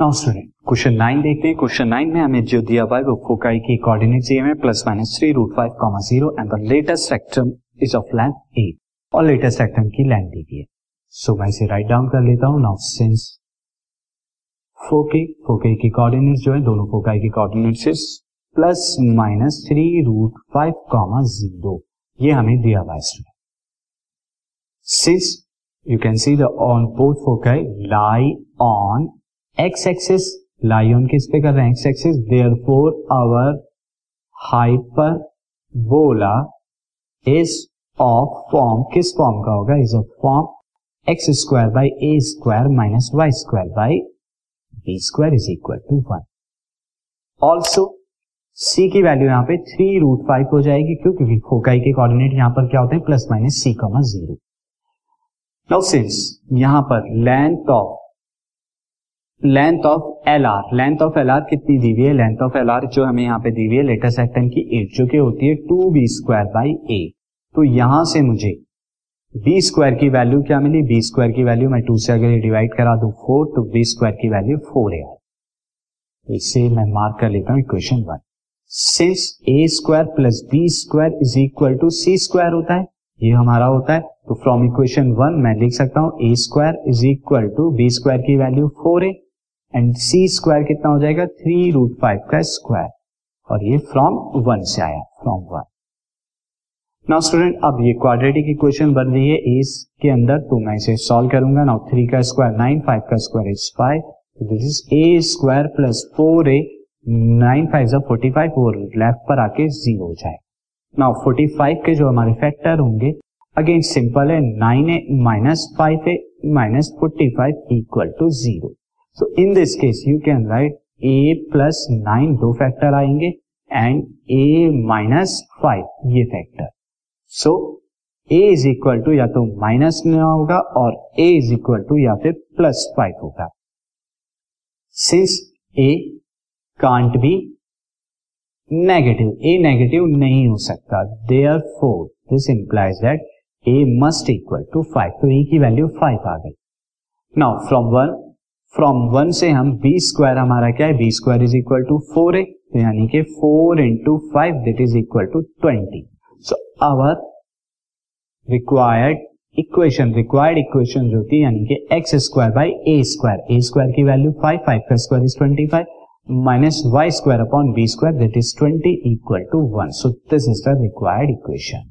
Now student question nine देखते हैं। Question nine में हमें जो दिया हुआ है वो फोकाई की कोऑर्डिनेट चाहिए हमें। Plus minus three root five comma zero and the latus rectum is of length eight और लेटेस्ट सेक्टम की लेंथ दी गई है सो मैं इसे राइट डाउन कर लेता हूँ। नाउ सिंस फोके फोके की कोऑर्डिनेट्स जो है, दोनों फोकाई की coordinates is plus minus three root five comma zero ये हमें दिया हुआ है student since you can see the on both foci lie on x axis lie on किस पे कर रहे हैं? X axis, therefore, our hyperbola is of form, किस फॉर्म का होगा? Is of form x square by a square minus y square by b square is equal to one also c की value यहाँ पे थ्री रूट फाइव हो जाएगी क्यों क्योंकि फोकाई के कोऑर्डिनेट यहाँ पर क्या होते हैं? प्लस माइनस सी कमा ज़ीरो नाउ सिंस यहाँ पर length of length of L R length of L R कितनी दी हुई है? लेंथ ऑफ़ एल आर जो हमें यहाँ पे दी हुई है लेटेस्ट सेक्टन की एट जो कि होती है two b square by a तो यहाँ से मुझे बी स्क्वायर की वैल्यू क्या मिली? बी स्क्वायर की वैल्यू मैं टू से अगर डिवाइड करा दू फोर तो बी स्क्वायर की वैल्यू फोर है तो इसे मैं मार्क कर लेता हूँ equation one since a square plus b square is equal to c square होता है, ये हमारा होता है तो फ्रॉम इक्वेशन वन मैं लिख सकता हूँ a square is equal to b square की वैल्यू फोर है। एंड सी स्क्वायर कितना हो जाएगा? थ्री रूट फाइव का स्क्वायर और ये फ्रॉम वन से आया फ्रॉम वन नाउ स्टूडेंट अब ये क्वाड्रेटिक इक्वेशन बन रही है. ए के अंदर तो मैं इसे सॉल्व करूँगा. नाउ थ्री का स्क्वायर नाइन फाइव का square is five this is a square plus four a nine five forty five और लेफ़्ट पर आके ज़ीरो हो जाए नाउ फोर्टी फाइव के जो हमारे फैक्टर होंगे अगेन सिंपल है. Nine a minus five a minus forty five equal to zero so in this case you can write a plus nine दो फैक्टर आएँगे एंड ए माइनस फाइव ये factor so a is equal to या तो minus होगा और ए is equal to या फिर plus five होगा. Since a can't be negative a negative नहीं हो सकता. Therefore this implies that a must equal to five तो ए की वैल्यू फाइव आ गई. Now from one from one से हम बी स्क्वायर हमारा क्या है? B square is equal to four है तो यानी कि four into five that is equal to twenty so our required equation required equation जो थी यानी कि x square by a square a square की वैल्यू फाइव फाइव का square is twenty five minus y square upon b square that is twenty equal to one so this is the required equation